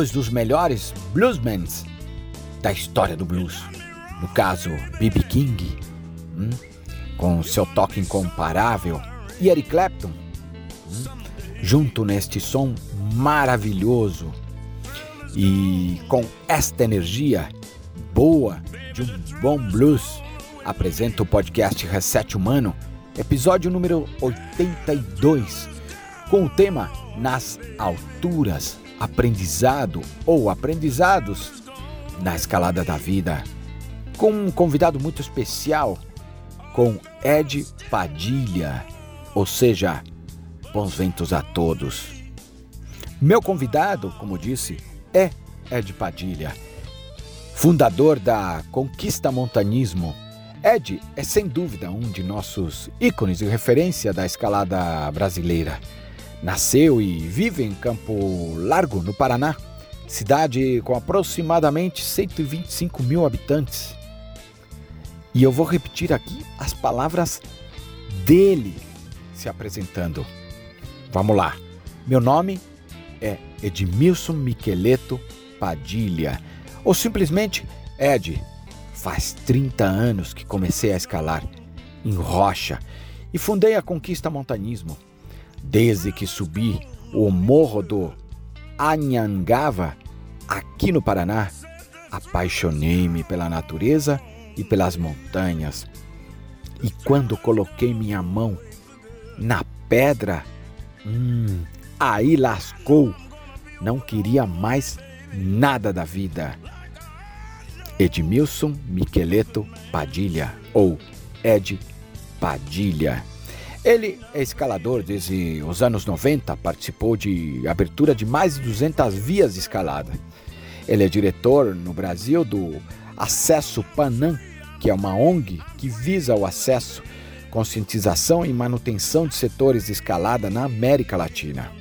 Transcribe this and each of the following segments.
dois dos melhores bluesmen da história do blues. No caso, B.B. King, hum, com seu toque incomparável, e Eric Clapton, hum, junto neste som maravilhoso e com esta energia boa de um bom blues, apresenta o podcast Reset Humano, episódio número 82, com o tema Nas Alturas, Aprendizado ou Aprendizados na Escalada da Vida, com um convidado muito especial, com Ed Padilha, ou seja, bons ventos a todos. Meu convidado, como disse, é Ed Padilha, fundador da Conquista Montanismo. Ed é sem dúvida um de nossos ícones e referência da escalada brasileira. Nasceu e vive em Campo Largo, no Paraná, cidade com aproximadamente 125 mil habitantes. E eu vou repetir aqui as palavras dele se apresentando. Vamos lá. Meu nome é Edmilson Miqueleto Padilha, ou simplesmente Ed. Faz 30 anos que comecei a escalar em rocha e fundei a Conquista Montanismo. Desde que subi o morro do Anhangava, aqui no Paraná, apaixonei-me pela natureza e pelas montanhas. E quando coloquei minha mão na pedra, hum, aí lascou. Não queria mais nada da vida. Edmilson Miqueleto Padilha, ou Ed Padilha. Ele é escalador desde os anos 90, participou de abertura de mais de 200 vias de escalada. Ele é diretor no Brasil do Acesso Panam, que é uma ONG que visa o acesso, conscientização e manutenção de setores de escalada na América Latina.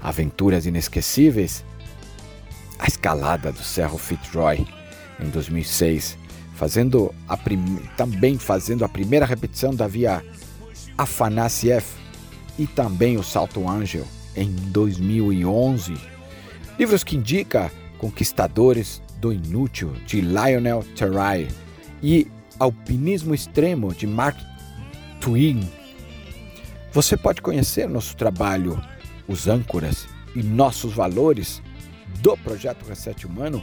Aventuras inesquecíveis, a escalada do Cerro Fitzroy em 2006, fazendo a também fazendo a primeira repetição da via Afanasiev e também o Salto Angel em 2011. Livros que indica Conquistadores do Inútil de Lionel Terray e Alpinismo Extremo de Mark Twain. Você pode conhecer nosso trabalho, os âncoras e nossos valores do projeto Reset Humano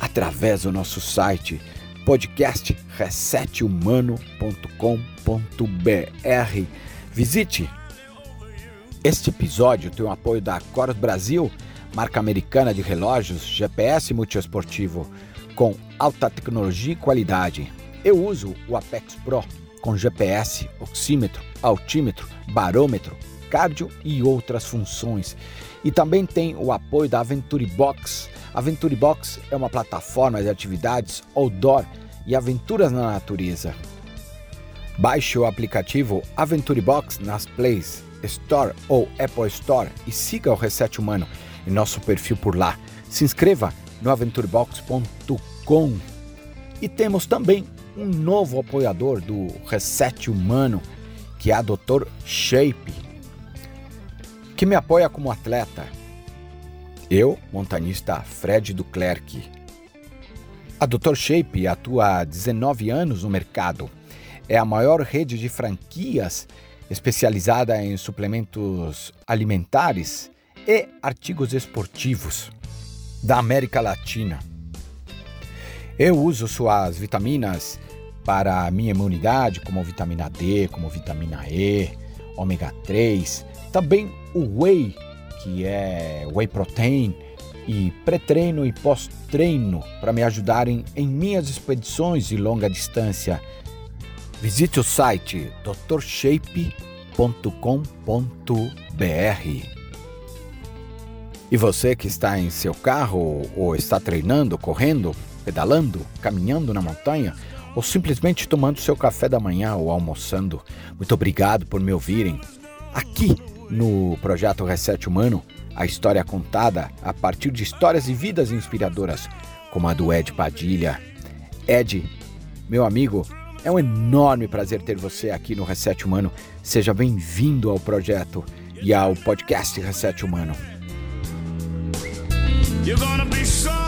através do nosso site podcast resethumano.com.br. Visite. Este episódio tem o apoio da Coros Brasil, marca americana de relógios GPS multiesportivo com alta tecnologia e qualidade. Eu uso o Apex Pro com GPS, oxímetro, altímetro, barômetro, cardio e outras funções. E também tem o apoio da Aventure Box. A Aventure Box é uma plataforma de atividades outdoor e aventuras na natureza. Baixe o aplicativo Aventure Box nas Plays Store ou Apple Store e siga o Reset Humano em nosso perfil por lá. Se inscreva no aventurebox.com. E temos também um novo apoiador do Reset Humano, que é a Dr. Shape, que me apoia como atleta. Eu, montanista Fred Duclerc. A Dr. Shape atua há 19 anos no mercado. É a maior rede de franquias especializada em suplementos alimentares e artigos esportivos da América Latina. Eu uso suas vitaminas para a minha imunidade, como vitamina D, como vitamina E, ômega 3, também o whey, que é whey protein, e pré-treino e pós-treino para me ajudarem em minhas expedições de longa distância. Visite o site drshape.com.br. E você que está em seu carro ou está treinando, correndo, pedalando, caminhando na montanha ou simplesmente tomando seu café da manhã ou almoçando, muito obrigado por me ouvirem. Aqui no projeto Reset Humano, a história é contada a partir de histórias e vidas inspiradoras, como a do Ed Padilha. Ed, meu amigo, é um enorme prazer ter você aqui no Reset Humano. Seja bem-vindo ao projeto e ao podcast Reset Humano. You're gonna be sorry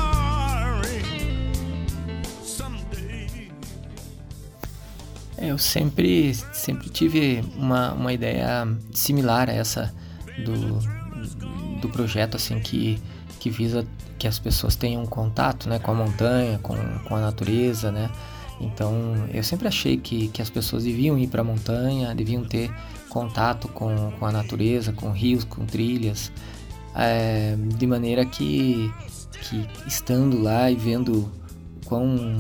eu sempre, sempre tive uma, uma ideia similar a essa do, do projeto, assim, que, que visa que as pessoas tenham contato, né, com a montanha, com, com a natureza, né, então eu sempre achei que, que as pessoas deviam ir para a montanha, deviam ter contato com, com a natureza, com rios, com trilhas, é, de maneira que, que estando lá e vendo quão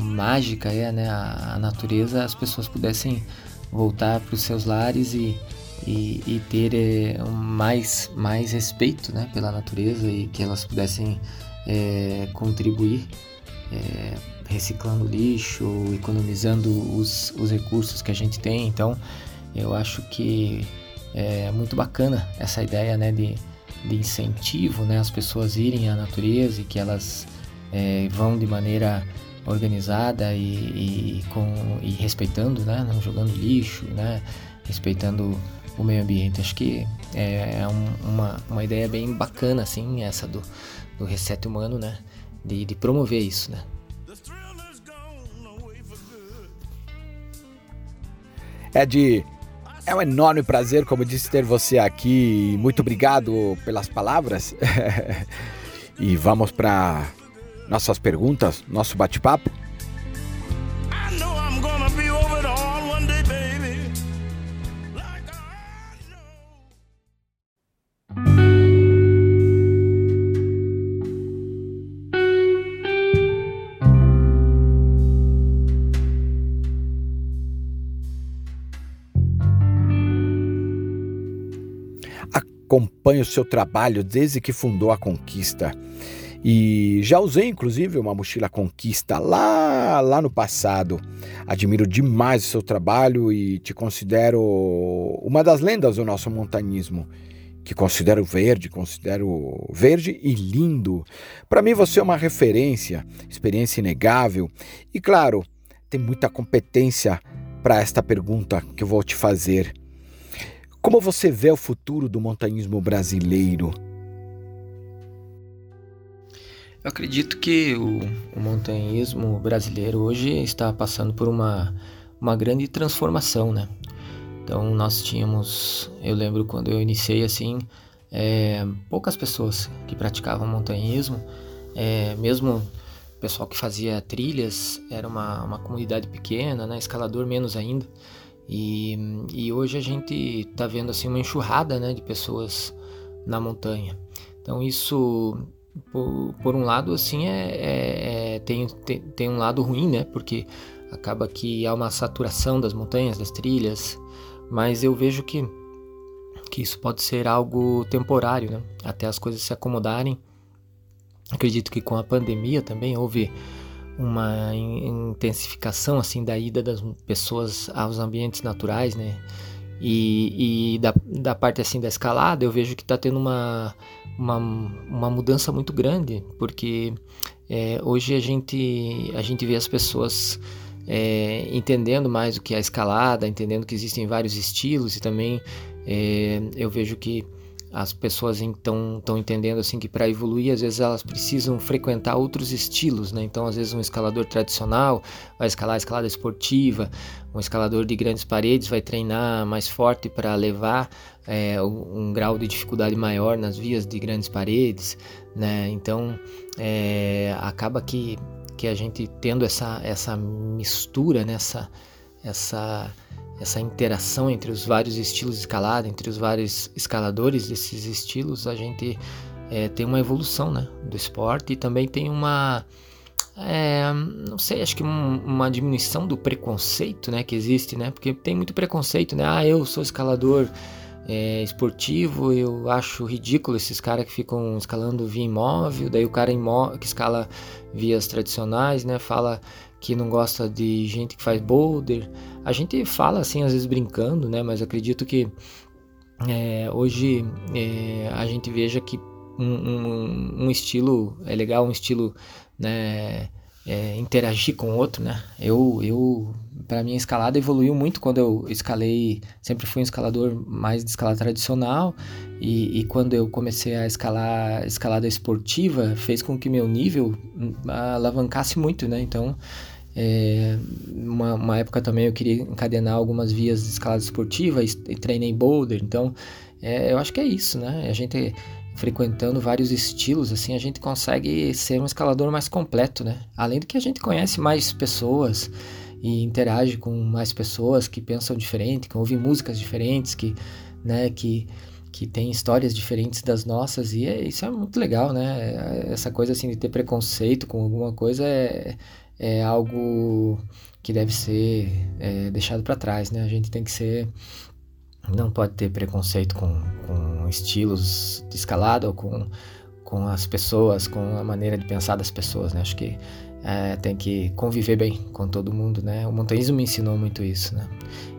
mágica é né, a, a natureza, as pessoas pudessem voltar para os seus lares e, e, e ter é, mais, mais respeito né, pela natureza e que elas pudessem é, contribuir é, reciclando lixo, economizando os, os recursos que a gente tem. Então, eu acho que é muito bacana essa ideia né, de, de incentivo, né, as pessoas irem à natureza e que elas é, vão de maneira organizada e, e, com, e respeitando, né, não jogando lixo, né, respeitando o meio ambiente. Acho que é, é um, uma, uma ideia bem bacana, assim, essa do, do reset humano, né, de, de promover isso, né. É de é um enorme prazer, como disse, ter você aqui. Muito obrigado pelas palavras. e vamos para nossas perguntas, nosso bate-papo. acompanho o seu trabalho desde que fundou a Conquista. E já usei inclusive uma mochila Conquista lá, lá no passado. Admiro demais o seu trabalho e te considero uma das lendas do nosso montanismo. Que considero verde, considero verde e lindo. Para mim você é uma referência, experiência inegável. E claro, tem muita competência para esta pergunta que eu vou te fazer. Como você vê o futuro do montanhismo brasileiro? Eu acredito que o, o montanhismo brasileiro hoje está passando por uma, uma grande transformação, né? Então nós tínhamos, eu lembro quando eu iniciei assim, é, poucas pessoas que praticavam montanhismo, é, mesmo o pessoal que fazia trilhas era uma, uma comunidade pequena, né? Escalador menos ainda. E, e hoje a gente está vendo assim uma enxurrada né, de pessoas na montanha. Então isso, por, por um lado, assim é, é, é tem, tem, tem um lado ruim, né? Porque acaba que há uma saturação das montanhas, das trilhas, mas eu vejo que, que isso pode ser algo temporário, né? Até as coisas se acomodarem. Acredito que com a pandemia também houve uma intensificação assim da ida das pessoas aos ambientes naturais, né? E, e da, da parte assim da escalada eu vejo que está tendo uma, uma, uma mudança muito grande, porque é, hoje a gente, a gente vê as pessoas é, entendendo mais o que é a escalada, entendendo que existem vários estilos e também é, eu vejo que as pessoas estão estão entendendo assim que para evoluir às vezes elas precisam frequentar outros estilos, né? Então às vezes um escalador tradicional vai escalar a escalada esportiva, um escalador de grandes paredes vai treinar mais forte para levar é, um grau de dificuldade maior nas vias de grandes paredes, né? Então é, acaba que que a gente tendo essa essa mistura nessa né? essa essa interação entre os vários estilos de escalada, entre os vários escaladores desses estilos, a gente é, tem uma evolução né, do esporte e também tem uma. É, não sei, acho que um, uma diminuição do preconceito né, que existe, né? Porque tem muito preconceito, né? Ah, eu sou escalador é, esportivo, eu acho ridículo esses caras que ficam escalando via imóvel, daí o cara que escala vias tradicionais, né? Fala que não gosta de gente que faz boulder. A gente fala assim, às vezes brincando, né? Mas acredito que é, hoje é, a gente veja que um, um, um, estilo é legal, um estilo, né? É, interagir com o outro, né? Eu, eu para mim a escalada evoluiu muito quando eu escalei, sempre fui um escalador mais de escalada tradicional e, e, quando eu comecei a escalar escalada esportiva, fez com que meu nível hum, alavancasse muito, né? Então, é, uma, uma, época também eu queria encadenar algumas vias de escalada esportiva e, treinei boulder, então é, eu acho que é isso, né? A gente frequentando vários estilos, assim, a gente consegue ser um escalador mais completo, né? Além do que a gente conhece mais pessoas e interage com mais pessoas que pensam diferente, que ouvem músicas diferentes, que, né, que, que tem histórias diferentes das nossas e é, isso é muito legal, né? Essa coisa assim de ter preconceito com alguma coisa é, é algo que deve ser é, deixado para trás, né? A gente tem que ser não pode ter preconceito com, com estilos de escalada ou com, com as pessoas, com a maneira de pensar das pessoas, né? Acho que é, tem que conviver bem com todo mundo, né? O montanhismo me ensinou muito isso, né?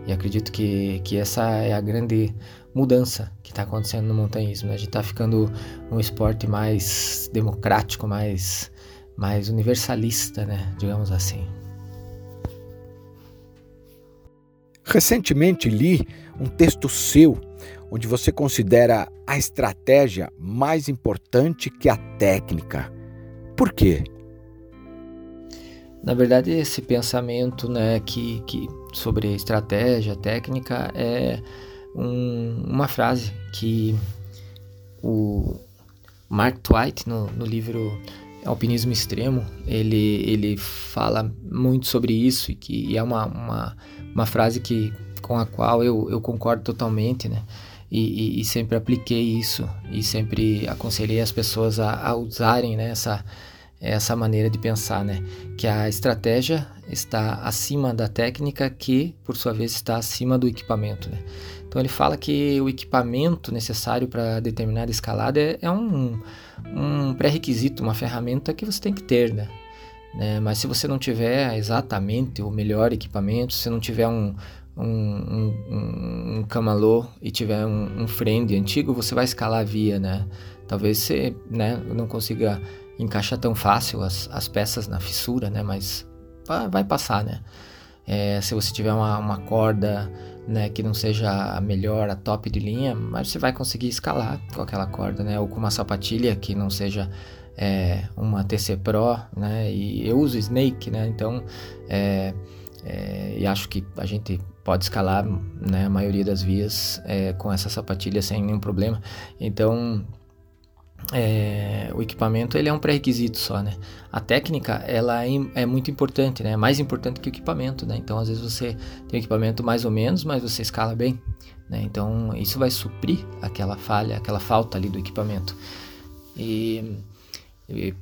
E acredito que, que essa é a grande mudança que está acontecendo no montanhismo, né? A gente está ficando um esporte mais democrático, mais, mais universalista, né? Digamos assim. Recentemente li um texto seu onde você considera a estratégia mais importante que a técnica. Por quê? Na verdade, esse pensamento né, que, que sobre estratégia, técnica, é um, uma frase que o Mark Twight, no, no livro Alpinismo Extremo, ele, ele fala muito sobre isso e que é uma, uma, uma frase que com a qual eu, eu concordo totalmente, né? E, e, e sempre apliquei isso e sempre aconselhei as pessoas a, a usarem né, essa, essa maneira de pensar, né? Que a estratégia está acima da técnica, que por sua vez está acima do equipamento, né? Então ele fala que o equipamento necessário para determinada escalada é, é um, um pré-requisito, uma ferramenta que você tem que ter, né? né? Mas se você não tiver exatamente o melhor equipamento, se não tiver um, um, um, um camalô e tiver um, um friend antigo, você vai escalar a via, né? Talvez você né, não consiga encaixar tão fácil as, as peças na fissura, né? Mas vai, passar, né? É, se você tiver uma, uma corda né, que não seja a melhor, a top de linha, mas você vai conseguir escalar com aquela corda, né? Ou com uma sapatilha que não seja é, uma TC Pro, né? E eu uso Snake, né? Então, é, é, e acho que a gente pode escalar né, a maioria das vias é, com essa sapatilha sem nenhum problema. Então, é, o equipamento ele é um pré-requisito só, né? A técnica ela é, é, muito importante, né? É mais importante que o equipamento, né? Então, às vezes você tem equipamento mais ou menos, mas você escala bem, né? Então, isso vai suprir aquela falha, aquela falta ali do equipamento. E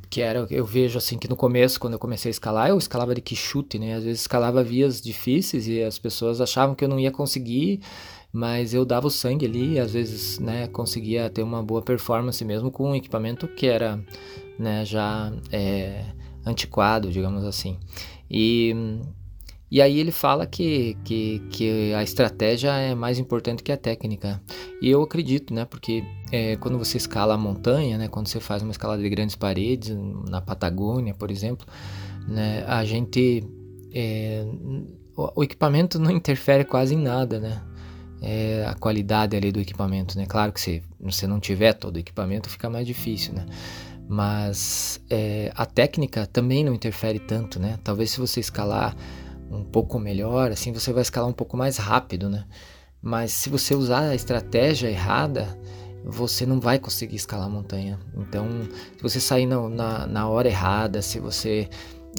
que era eu vejo assim que no começo quando eu comecei a escalar eu escalava de quichute né às vezes escalava vias difíceis e as pessoas achavam que eu não ia conseguir mas eu dava o sangue ali e às vezes né conseguia ter uma boa performance mesmo com um equipamento que era né já é, antiquado digamos assim e e aí ele fala que, que, que a estratégia é mais importante que a técnica. E eu acredito, né? Porque é, quando você escala a montanha, né? Quando você faz uma escalada de grandes paredes, na Patagônia, por exemplo, né? A gente... É, o, equipamento não interfere quase em nada, né? É, a qualidade ali do equipamento, né? Claro que se você não tiver todo o equipamento, fica mais difícil, né? Mas é, a técnica também não interfere tanto, né? Talvez se você escalar um pouco melhor, assim você vai escalar um pouco mais rápido, né? Mas se você usar a estratégia errada, você não vai conseguir escalar a montanha. Então, se você sair na, na, na hora errada, se você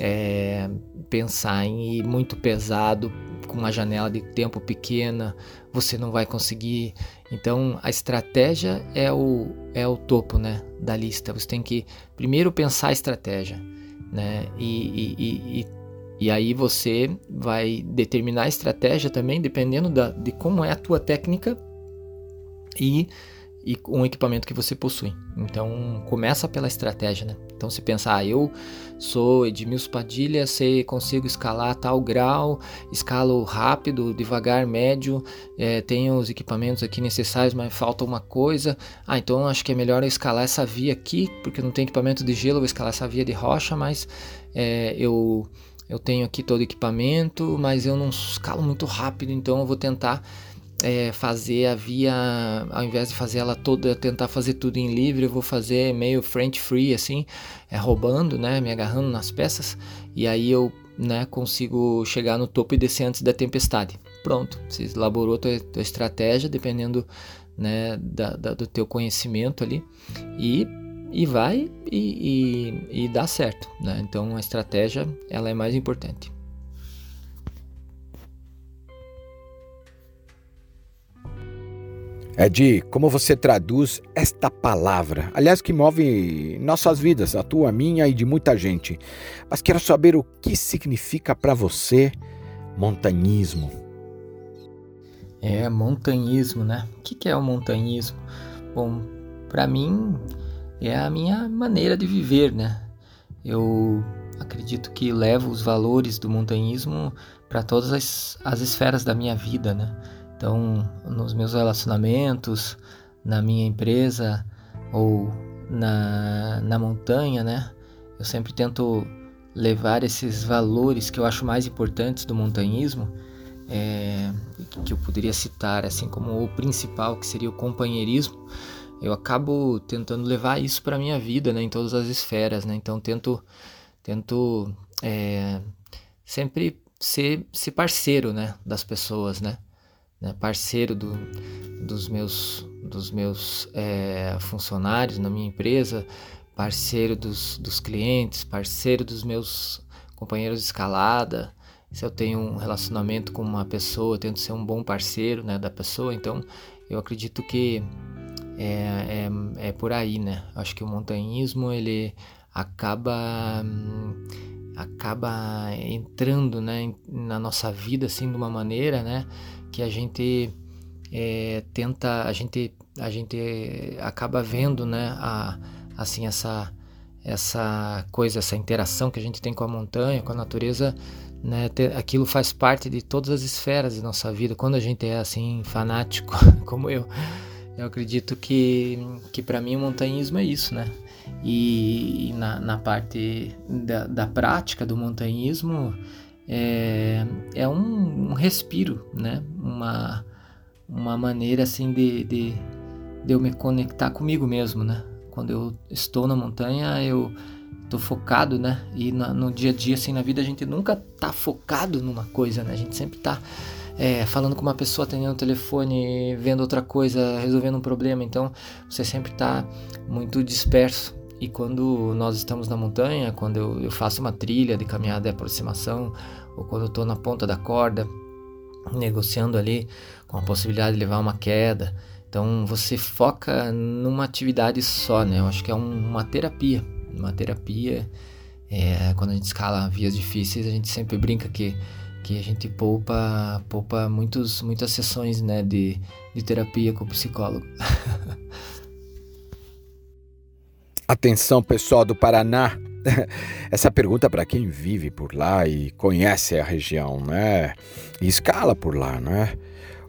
é, pensar em ir muito pesado, com uma janela de tempo pequena, você não vai conseguir. Então, a estratégia é o, é o topo né, da lista. Você tem que primeiro pensar a estratégia. Né? E, e, e, e aí você vai determinar a estratégia também, dependendo da, de como é a tua técnica e, e um equipamento que você possui. Então começa pela estratégia, né? Então se pensar, ah, eu sou Edmilson Padilha, sei, consigo escalar tal grau, escalo rápido, devagar, médio, é, tenho os equipamentos aqui necessários, mas falta uma coisa. Ah, então acho que é melhor eu escalar essa via aqui, porque não tem equipamento de gelo, vou escalar essa via de rocha, mas é, eu eu tenho aqui todo o equipamento, mas eu não escalo muito rápido, então eu vou tentar é, fazer a via, ao invés de fazer ela toda, tentar fazer tudo em livre, eu vou fazer meio French free, assim, é, roubando, né, me agarrando nas peças, e aí eu né, consigo chegar no topo e descer antes da tempestade. Pronto, você elaborou tua, tua estratégia, dependendo né, da, da, do teu conhecimento ali, e e vai e, e, e dá certo. Né? Então a estratégia ela é mais importante. Ed, como você traduz esta palavra? Aliás, que move nossas vidas, a tua, a minha e de muita gente. Mas quero saber o que significa para você montanhismo. É, montanhismo, né? O que é o montanhismo? Bom, para mim, é a minha maneira de viver, né? Eu acredito que levo os valores do montanhismo para todas as, as esferas da minha vida, né? Então, nos meus relacionamentos, na minha empresa ou na, na montanha, né? Eu sempre tento levar esses valores que eu acho mais importantes do montanhismo, é, que eu poderia citar assim como o principal, que seria o companheirismo eu acabo tentando levar isso para minha vida, né, em todas as esferas, né? Então tento tento é, sempre ser, ser parceiro, né, das pessoas, né? Né parceiro do, dos meus dos meus é, funcionários na minha empresa, parceiro dos, dos clientes, parceiro dos meus companheiros de escalada. Se eu tenho um relacionamento com uma pessoa, eu tento ser um bom parceiro, né, da pessoa. Então, eu acredito que é, é, é por aí, né? Acho que o montanhismo ele acaba acaba entrando né, na nossa vida assim de uma maneira né, que a gente é, tenta a gente a gente acaba vendo né, a, assim essa essa coisa essa interação que a gente tem com a montanha com a natureza né, ter, aquilo faz parte de todas as esferas de nossa vida quando a gente é assim fanático como eu eu acredito que, que para mim o montanhismo é isso, né? E, e na, na parte da, da prática do montanhismo é, é um, um respiro, né? Uma, uma maneira assim de, de, de eu me conectar comigo mesmo, né? Quando eu estou na montanha, eu tô focado, né? E na, no dia a dia, assim, na vida, a gente nunca tá focado numa coisa, né? A gente sempre tá é, falando com uma pessoa, atendendo o telefone, vendo outra coisa, resolvendo um problema. Então você sempre está muito disperso. E quando nós estamos na montanha, quando eu, eu faço uma trilha de caminhada de aproximação, ou quando eu estou na ponta da corda, negociando ali com a possibilidade de levar uma queda. Então você foca numa atividade só, né? Eu acho que é um, uma terapia. Uma terapia. É, quando a gente escala vias difíceis, a gente sempre brinca que que a gente poupa, poupa muitos, muitas sessões né, de, de terapia com o psicólogo. Atenção, pessoal do Paraná. Essa pergunta para quem vive por lá e conhece a região, né? E escala por lá, né?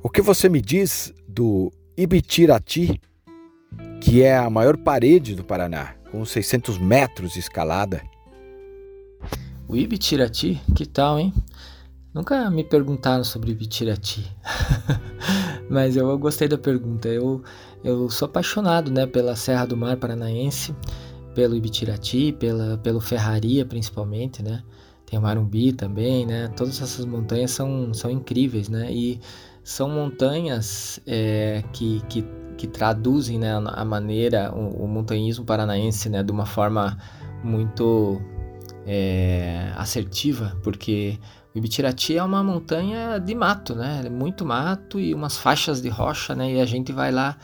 O que você me diz do Ibitirati, que é a maior parede do Paraná, com 600 metros de escalada? O Ibitirati, que tal, hein? Nunca me perguntaram sobre Bitirati, mas eu gostei da pergunta. Eu, eu sou apaixonado né, pela Serra do Mar Paranaense, pelo Ibitirati, pela, pelo Ferraria principalmente, né? Tem o Marumbi também, né? Todas essas montanhas são, são incríveis, né? E são montanhas é, que, que, que, traduzem né, a maneira, o, o montanhismo paranaense, né? De uma forma muito é, assertiva, porque o Ibitirati é uma montanha de mato, né? É muito mato e umas faixas de rocha, né? E a gente vai lá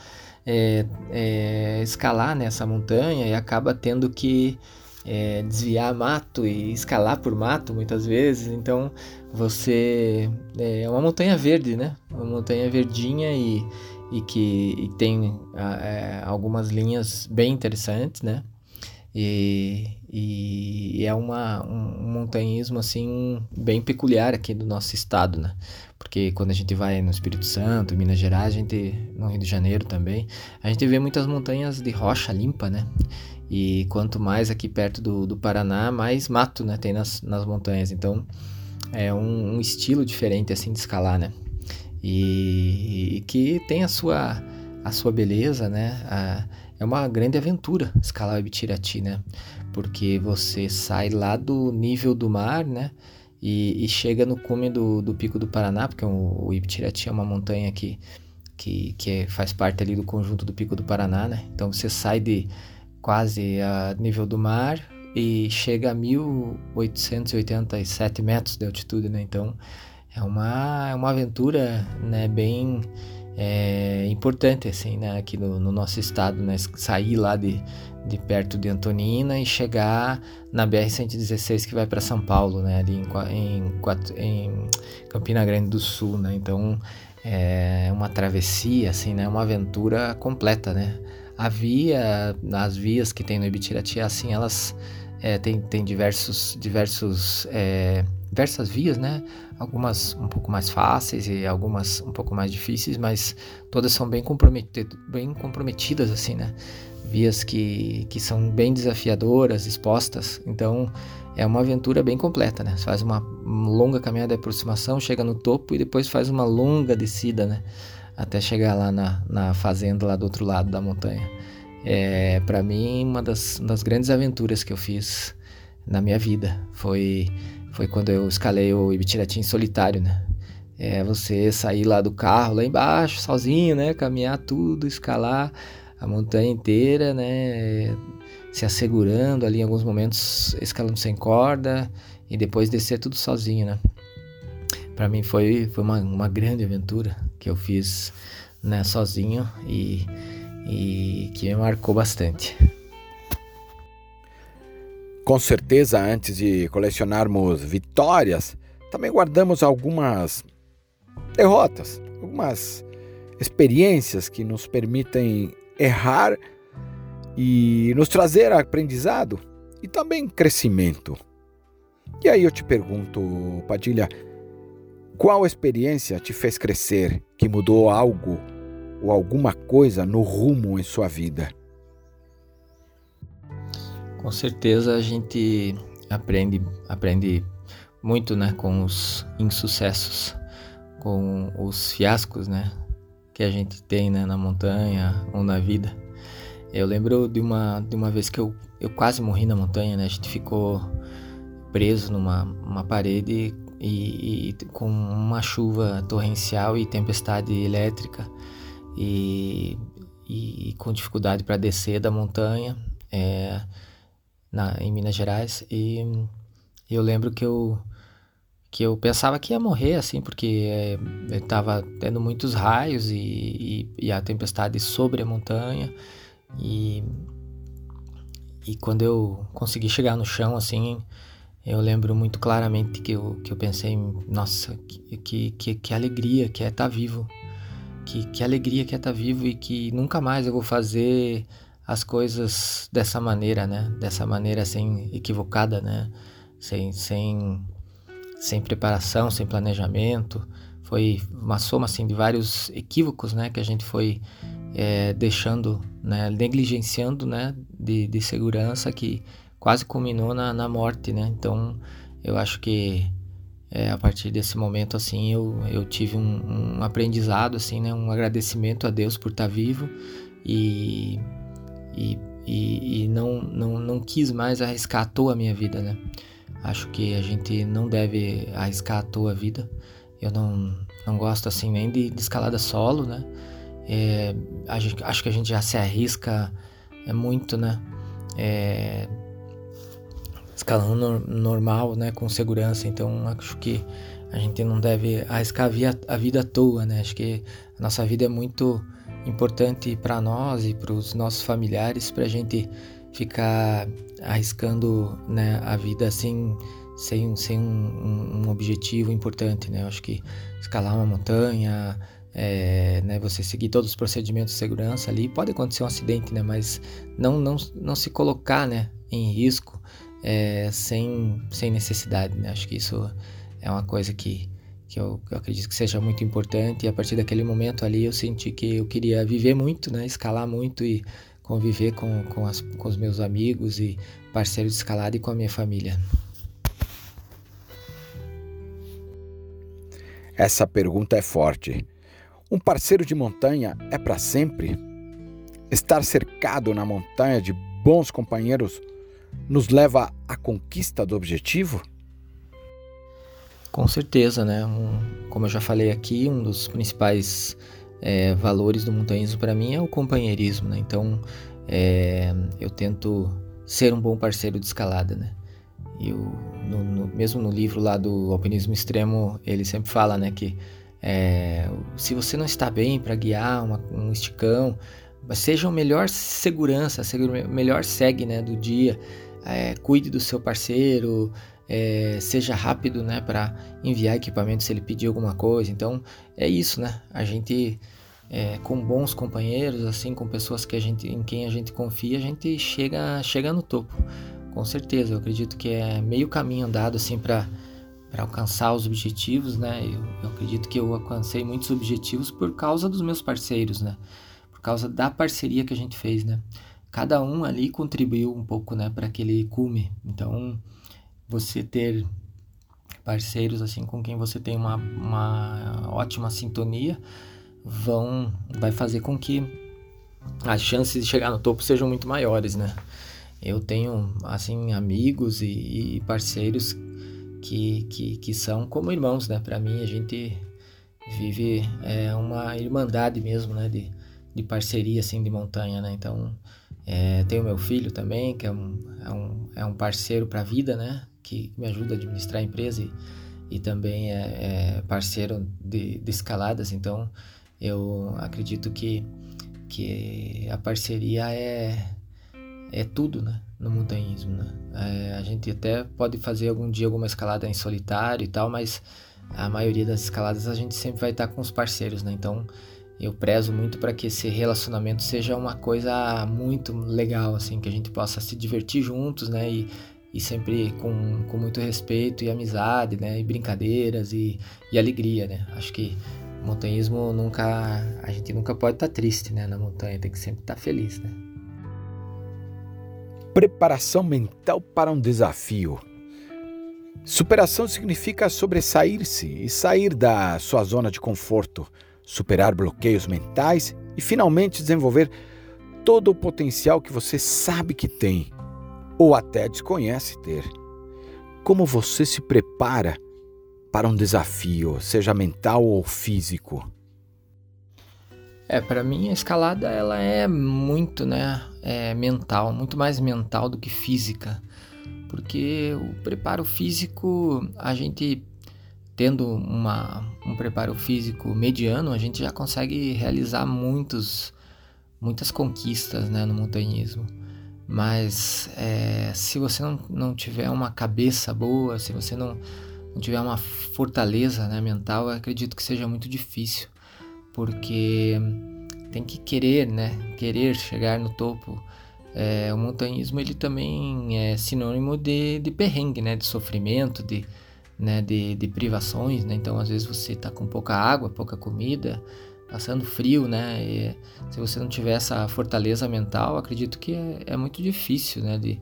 é, é, escalar nessa montanha e acaba tendo que é, desviar mato e escalar por mato muitas vezes. Então você é uma montanha verde, né? Uma montanha verdinha e, e que e tem é, algumas linhas bem interessantes, né? E, e é uma, um, montanhismo assim bem peculiar aqui do nosso estado, né? Porque quando a gente vai no Espírito Santo, Minas Gerais, a gente no Rio de Janeiro também, a gente vê muitas montanhas de rocha limpa, né? E quanto mais aqui perto do, do Paraná, mais mato, né, tem nas, nas montanhas. Então, é um, um estilo diferente, assim, de escalar, né? E, e, que tem a sua, a sua beleza, né? A, é uma grande aventura escalar o Ibitirati, né? Porque você sai lá do nível do mar, né? E, e chega no cume do, do Pico do Paraná, porque o, o Ibitirati é uma montanha que, que, que é, faz parte ali do conjunto do Pico do Paraná, né? Então você sai de quase a nível do mar e chega a 1887 metros de altitude, né? Então é uma, é uma aventura, né? Bem é, importante, assim, né? Aqui no, no, nosso estado, né? Sair lá de, de perto de Antonina e chegar na BR-116 que vai para São Paulo, né? Ali em, em, em, Campina Grande do Sul, né? Então, é uma travessia, assim, né? Uma aventura completa, né? A via, as vias que tem no Ibitirati, assim, elas é, tem, tem diversos, diversos é, diversas vias, né? Algumas um pouco mais fáceis e algumas um pouco mais difíceis, mas todas são bem, comprometidas, bem comprometidas, assim, né? Vias que, que são bem desafiadoras, expostas. Então, é uma aventura bem completa, né? Você faz uma longa caminhada de aproximação, chega no topo e depois faz uma longa descida, né? Até chegar lá na, na fazenda lá do outro lado da montanha. É, para mim, uma das, uma das grandes aventuras que eu fiz na minha vida foi foi quando eu escalei o Ibitirati em solitário, né? É você sair lá do carro, lá embaixo, sozinho, né? Caminhar tudo, escalar a montanha inteira, né? Se assegurando ali em alguns momentos, escalando sem corda e depois descer tudo sozinho, né? Para mim foi, foi uma, uma grande aventura que eu fiz né, sozinho e, e que me marcou bastante. Com certeza, antes de colecionarmos vitórias, também guardamos algumas derrotas, algumas experiências que nos permitem errar e nos trazer aprendizado e também crescimento. E aí eu te pergunto, Padilha, qual experiência te fez crescer, que mudou algo ou alguma coisa no rumo em sua vida? Com certeza a gente aprende, aprende muito, né, com os insucessos, com os fiascos, né, que a gente tem, né, na montanha ou na vida. Eu lembro de uma, de uma vez que eu, eu quase morri na montanha, né, a gente ficou preso numa uma parede e, e com uma chuva torrencial e tempestade elétrica e, e com dificuldade para descer da montanha. É, na, em Minas Gerais e eu lembro que eu que eu pensava que ia morrer assim porque é, estava tendo muitos raios e, e, e, a tempestade sobre a montanha e e quando eu consegui chegar no chão assim eu lembro muito claramente que eu, que eu pensei nossa que, que, que alegria que é estar tá vivo que, que alegria que é estar tá vivo e que nunca mais eu vou fazer as coisas dessa maneira, né? Dessa maneira sem equivocada, né? Sem, sem, sem preparação, sem planejamento. Foi uma soma assim de vários equívocos, né? Que a gente foi é, deixando, né? Negligenciando, né? De, de segurança que quase culminou na, na morte, né? Então, eu acho que é, a partir desse momento assim eu, eu tive um, um aprendizado assim né um agradecimento a Deus por estar vivo e e, e, e não, não, não quis mais arriscar à toa a minha vida, né? Acho que a gente não deve arriscar à toa a vida. Eu não, não gosto assim nem de, de escalada solo, né? É, gente, acho que a gente já se arrisca é muito, né? É, escalando no, normal, né? Com segurança. Então acho que a gente não deve arriscar a, via, a vida à toa, né? Acho que a nossa vida é muito importante para nós e para os nossos familiares para a gente ficar arriscando né, a vida sem, sem, sem um, um, objetivo importante. Né? Eu acho que escalar uma montanha, é, né, você seguir todos os procedimentos de segurança ali, pode acontecer um acidente, né, mas não, não, não se colocar né, em risco é, sem, sem necessidade. Né? Acho que isso é uma coisa que que eu, eu, acredito que seja muito importante. E a partir daquele momento ali eu senti que eu queria viver muito, né? Escalar muito e conviver com, com, as, com os meus amigos e parceiros de escalada e com a minha família. Essa pergunta é forte. Um parceiro de montanha é para sempre? Estar cercado na montanha de bons companheiros nos leva à conquista do objetivo? Com certeza, né? Um, como eu já falei aqui, um dos principais é, valores do montanhismo para mim é o companheirismo, né? Então, é, eu tento ser um bom parceiro de escalada, né? E o, no, no, mesmo no livro lá do Alpinismo Extremo, ele sempre fala, né, que é, se você não está bem para guiar uma, um esticão, seja o melhor segurança, o melhor segue, né, do dia, é, cuide do seu parceiro, é, seja rápido, né, para enviar equipamento se ele pedir alguma coisa. Então é isso, né? A gente é, com bons companheiros, assim, com pessoas que a gente, em quem a gente confia, a gente chega, chega no topo. Com certeza, eu acredito que é meio caminho andado assim para para alcançar os objetivos, né? Eu, eu, acredito que eu alcancei muitos objetivos por causa dos meus parceiros, né? Por causa da parceria que a gente fez, né? Cada um ali contribuiu um pouco, né, para aquele cume. Então, você ter parceiros assim com quem você tem uma, uma ótima sintonia vão vai fazer com que as chances de chegar no topo sejam muito maiores, né? Eu tenho assim amigos e, e parceiros que, que, que são como irmãos, né? Para mim a gente vive é, uma irmandade mesmo, né? De, de parceria assim de montanha, né? Então é, tenho meu filho também que é um, é um, é um parceiro para a vida, né? Que me ajuda a administrar a empresa e, e também é, é parceiro de, de, escaladas, então eu acredito que, que a parceria é, é tudo né, no montanhismo. Né? É, a gente até pode fazer algum dia alguma escalada em solitário e tal, mas a maioria das escaladas a gente sempre vai estar com os parceiros, né? Então eu prezo muito para que esse relacionamento seja uma coisa muito legal, assim, que a gente possa se divertir juntos, né? E, e sempre com, com muito respeito e amizade, né? E brincadeiras e, e alegria, né? Acho que montanhismo nunca... A gente nunca pode estar tá triste, né? Na montanha, tem que sempre estar tá feliz, né? Preparação mental para um desafio. Superação significa sobressair-se e sair da sua zona de conforto, superar bloqueios mentais e finalmente desenvolver todo o potencial que você sabe que tem ou até desconhece ter. Como você se prepara para um desafio, seja mental ou físico? É, para mim a escalada ela é muito, né, é mental, muito mais mental do que física, porque o preparo físico a gente tendo uma, um preparo físico mediano, a gente já consegue realizar muitos, muitas conquistas né, no montanhismo. Mas é, se você não, não tiver uma cabeça boa, se você não, não tiver uma fortaleza né, mental, acredito que seja muito difícil. Porque tem que querer, né? Querer chegar no topo. É, o montanhismo ele também é sinônimo de, de perrengue, né? De sofrimento, de, né? de, de privações, né? Então às vezes você está com pouca água, pouca comida, passando frio, né? E se você não tiver essa fortaleza mental, acredito que é, é muito difícil, né? De,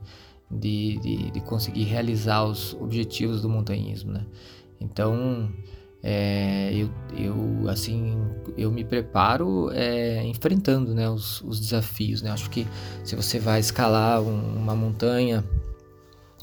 de, de, de, conseguir realizar os objetivos do montanhismo, né? Então, é, eu, eu, assim, eu me preparo é, enfrentando, né? Os, os desafios, né? Acho que se você vai escalar um, uma montanha...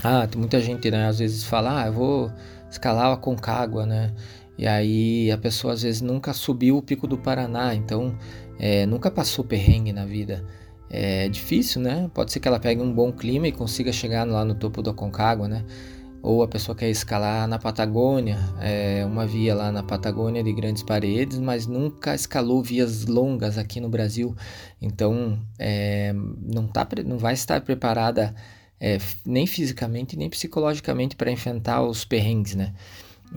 Ah, tem muita gente, né? Às vezes fala, ah, eu vou escalar a Concagua, né? E aí a pessoa às vezes nunca subiu o Pico do Paraná, então é, nunca passou perrengue na vida. É difícil, né? Pode ser que ela pegue um bom clima e consiga chegar lá no topo do Aconcagua, né? Ou a pessoa quer escalar na Patagônia, é, uma via lá na Patagônia de grandes paredes, mas nunca escalou vias longas aqui no Brasil. Então, é, não, tá, não vai estar preparada é, nem fisicamente nem psicologicamente para enfrentar os perrengues, né?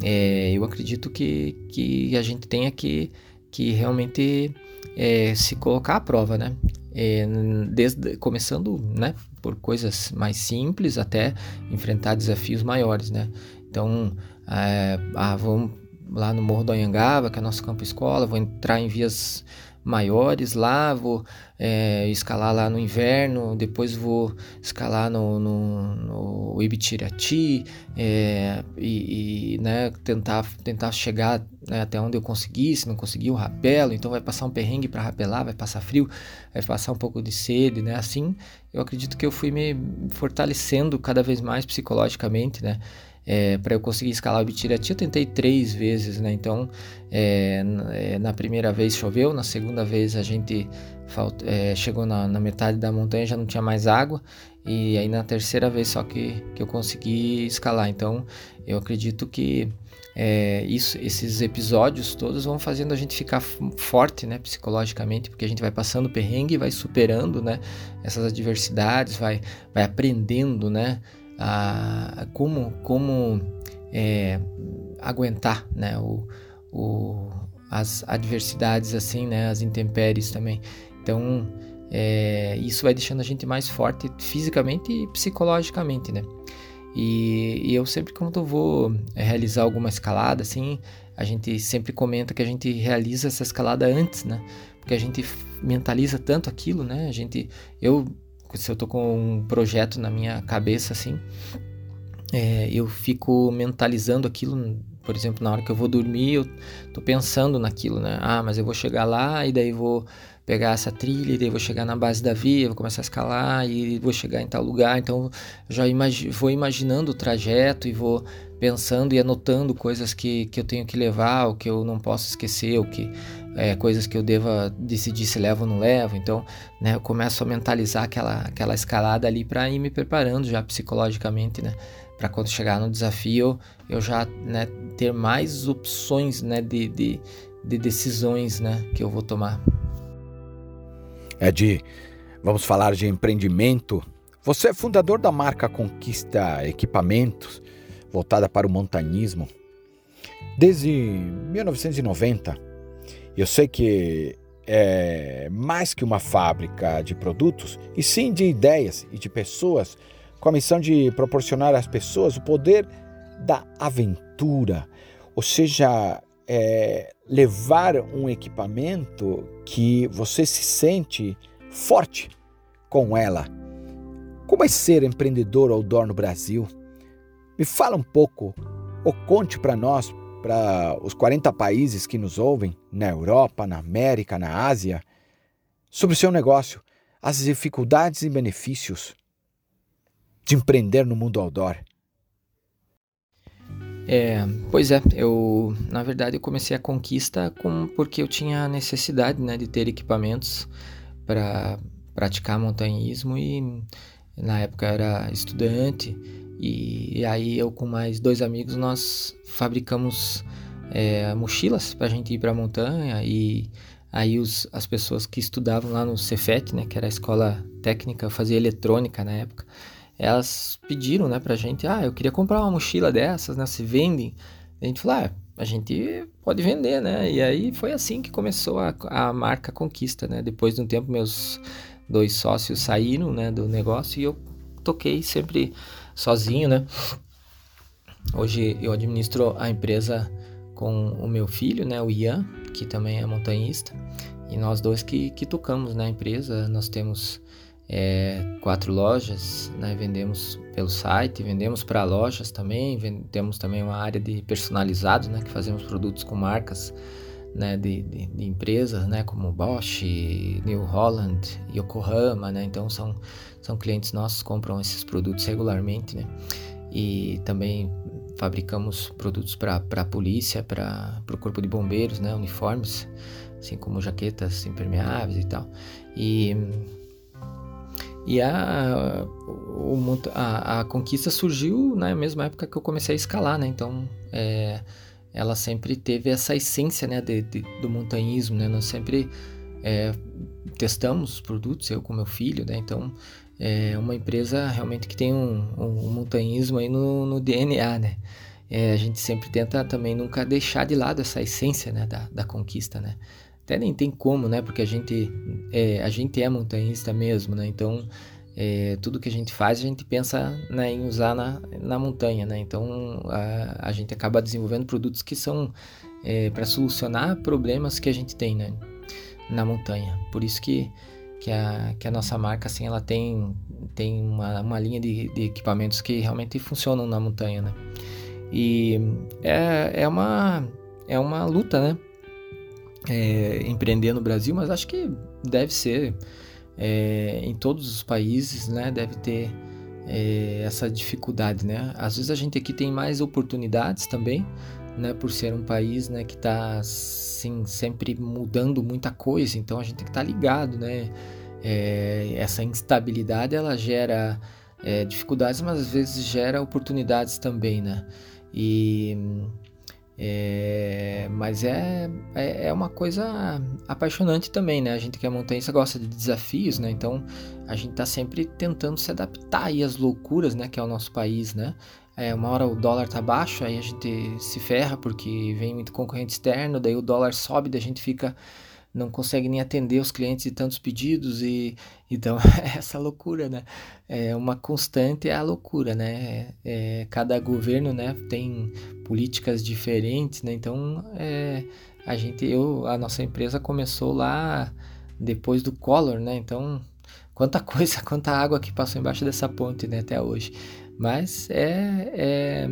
É, eu acredito que, que a gente tenha que, que realmente é, se colocar à prova, né? É, desde, começando né, por coisas mais simples até enfrentar desafios maiores, né? Então, é, ah, vamos lá no Morro do Anhangaba, que é nosso campo escola, vou entrar em vias maiores lá, vou é, escalar lá no inverno, depois vou escalar no, no, no Ibitirati é, e, e né, tentar, tentar chegar né, até onde eu conseguir, se não conseguir eu rapelo, então vai passar um perrengue para rapelar, vai passar frio, vai passar um pouco de sede, né, assim eu acredito que eu fui me fortalecendo cada vez mais psicologicamente, né, é, para eu conseguir escalar o Ibitirati, eu tentei três vezes, né? Então, é, é, na primeira vez choveu, na segunda vez a gente é, chegou na, na, metade da montanha, já não tinha mais água, e aí na terceira vez só que, que eu consegui escalar. Então, eu acredito que é, isso, esses episódios todos vão fazendo a gente ficar forte, né, psicologicamente, porque a gente vai passando perrengue, vai superando, né, essas adversidades, vai, vai aprendendo, né, a, como, como é, aguentar né, o, o, as adversidades, assim, né, as intempéries também. Então, é, isso vai deixando a gente mais forte fisicamente e psicologicamente, né? E, e, eu sempre quando eu vou realizar alguma escalada, assim, a gente sempre comenta que a gente realiza essa escalada antes, né? Porque a gente mentaliza tanto aquilo, né? A gente, eu se eu tô com um projeto na minha cabeça assim, é, eu fico mentalizando aquilo, por exemplo, na hora que eu vou dormir, eu tô pensando naquilo, né? Ah, mas eu vou chegar lá e daí vou pegar essa trilha, e daí vou chegar na base da via, vou começar a escalar e vou chegar em tal lugar. Então, já imagi vou imaginando o trajeto e vou pensando e anotando coisas que, que eu tenho que levar, o que eu não posso esquecer, o que é, coisas que eu deva decidir se levo ou não levo. Então, né, eu começo a mentalizar aquela, aquela escalada ali para ir me preparando já psicologicamente, né? Para quando chegar no desafio, eu já né, ter mais opções né, de, de, de decisões né, que eu vou tomar. De. Vamos falar de empreendimento. Você é fundador da marca Conquista Equipamentos, voltada para o montanismo. Desde 1990, eu sei que é mais que uma fábrica de produtos, e sim de ideias e de pessoas, com a missão de proporcionar às pessoas o poder da aventura, ou seja, é, levar um equipamento que você se sente forte com ela. Como é ser empreendedor outdoor no Brasil? Me fala um pouco, ou conte para nós, para os 40 países que nos ouvem, na Europa, na América, na Ásia, sobre o seu negócio, as dificuldades e benefícios de empreender no mundo outdoor. É, pois é, eu na verdade eu comecei a conquista com, porque eu tinha necessidade né, de ter equipamentos para praticar montanhismo e na época era estudante e, aí eu com mais dois amigos nós fabricamos é, mochilas para a gente ir para a montanha e aí os, as pessoas que estudavam lá no Cefet, né, que era a escola técnica, fazia eletrônica na época, elas pediram, né, pra gente, ah, eu queria comprar uma mochila dessas, né, se vendem. A gente falou, ah, a gente pode vender, né? E aí foi assim que começou a, a marca Conquista, né? Depois de um tempo, meus dois sócios saíram, né, do negócio e eu toquei sempre sozinho, né? Hoje eu administro a empresa com o meu filho, né, o Ian, que também é montanhista, e nós dois que, que tocamos na empresa. Nós temos é, quatro lojas, né? vendemos pelo site, vendemos para lojas também, temos também uma área de personalizados, né? que fazemos produtos com marcas né? de, de, de empresas, né? como Bosch, New Holland, Yokohama, né? então são, são clientes nossos compram esses produtos regularmente, né? e também fabricamos produtos para a polícia, para o corpo de bombeiros, né? uniformes, assim como jaquetas impermeáveis e tal. E e a, a, a, conquista surgiu na mesma época que eu comecei a escalar, né? Então, é, ela sempre teve essa essência, né, de, de, do montanhismo, né? Nós sempre é, testamos os produtos, eu com meu filho, né? Então, é uma empresa realmente que tem um, um, um montanhismo aí no, no DNA, né? É, a gente sempre tenta também nunca deixar de lado essa essência, né, da, da conquista, né? até nem tem como, né? Porque a gente é, a gente é montanhista mesmo, né? Então é, tudo que a gente faz a gente pensa né, em usar na, na montanha, né? Então a, a gente acaba desenvolvendo produtos que são é, para solucionar problemas que a gente tem, né? na montanha. Por isso que, que, a, que a nossa marca assim, ela tem, tem uma, uma linha de, de equipamentos que realmente funcionam na montanha. Né? E é, é, uma, é uma luta, né? É, empreender no Brasil, mas acho que deve ser é, em todos os países, né? Deve ter é, essa dificuldade, né? Às vezes a gente aqui tem mais oportunidades também, né? Por ser um país, né? Que está assim sempre mudando muita coisa, então a gente tem que estar tá ligado, né? É, essa instabilidade ela gera é, dificuldades, mas às vezes gera oportunidades também, né? E é, mas é, é, é, uma coisa apaixonante também, né? A gente que é montanhista gosta de desafios, né? Então a gente tá sempre tentando se adaptar aí às loucuras, né? Que é o nosso país, né? É, uma hora o dólar tá baixo, aí a gente se ferra porque vem muito concorrente externo, daí o dólar sobe, daí a gente fica não consegue nem atender os clientes de tantos pedidos e então é essa loucura, né? É uma constante é a loucura, né? É, cada governo, né, tem políticas diferentes, né? Então é, a gente, eu, a nossa empresa começou lá depois do Collor, né? Então quanta coisa, quanta água que passou embaixo dessa ponte, né? Até hoje, mas é, é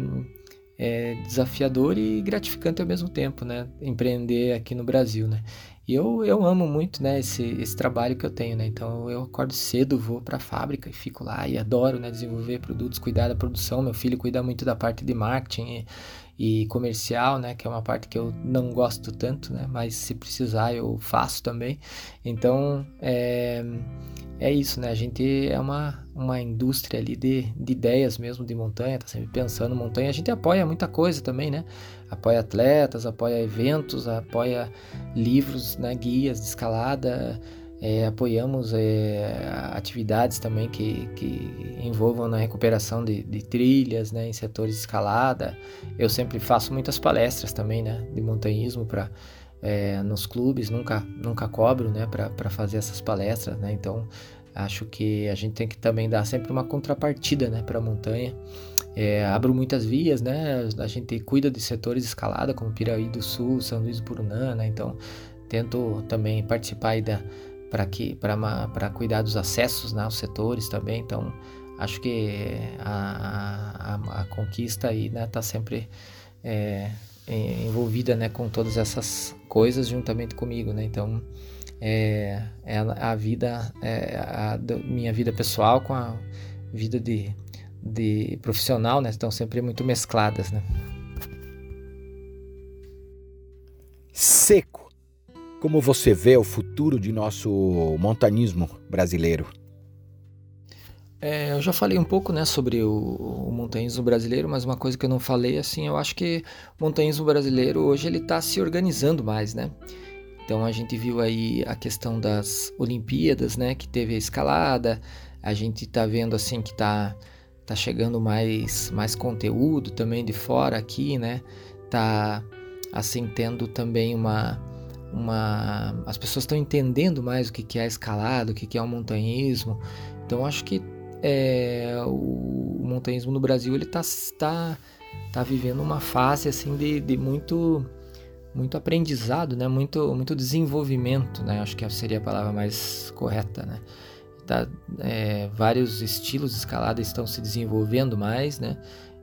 é desafiador e gratificante ao mesmo tempo, né? Empreender aqui no Brasil, né? E eu, eu amo muito, né, esse, esse trabalho que eu tenho, né? Então eu acordo cedo, vou para a fábrica e fico lá e adoro, né, desenvolver produtos, cuidar da produção. Meu filho cuida muito da parte de marketing e, comercial, né, que é uma parte que eu não gosto tanto, né? Mas se precisar eu faço também. Então é, é isso, né? A gente é uma, uma indústria ali de, de ideias mesmo de montanha, tá sempre pensando montanha. A gente apoia muita coisa também, né? Apoia atletas, apoia eventos, apoia livros, né? guias de escalada, é, apoiamos é, atividades também que, que envolvam na recuperação de, de, trilhas, né, em setores de escalada. Eu sempre faço muitas palestras também, né, de montanhismo para é, nos clubes, nunca, nunca cobro né, para fazer essas palestras, né? Então acho que a gente tem que também dar sempre uma contrapartida né, para a montanha. É, abro muitas vias, né? A gente cuida de setores de escalada, como Piraí do Sul, São Luís do Purunã, né? Então tento também participar aí da para que para cuidar dos acessos né, aos setores também. Então acho que a, a, a conquista aí né, tá sempre é, envolvida né, com todas essas coisas juntamente comigo, né? Então é, é a, vida, é a minha vida pessoal com a vida de, de profissional, né? Estão sempre muito mescladas, né? Seco. Como você vê o futuro de nosso montanismo brasileiro? É, eu já falei um pouco né, sobre o, o montanhismo brasileiro, mas uma coisa que eu não falei, assim, eu acho que o montanhismo brasileiro hoje ele está se organizando mais, né? Então a gente viu aí a questão das Olimpíadas, né, que teve a escalada, a gente está vendo assim que está tá chegando mais mais conteúdo também de fora aqui, né? Tá assim tendo também uma uma as pessoas estão entendendo mais o que que é escalada, o que que é o montanhismo. Então acho que é, o, o montanhismo no Brasil ele está tá, tá vivendo uma fase assim de, de muito muito aprendizado, né? Muito muito desenvolvimento, né? Acho que seria a palavra mais correta, né? Tá, é, vários estilos de escalada estão se desenvolvendo mais, né?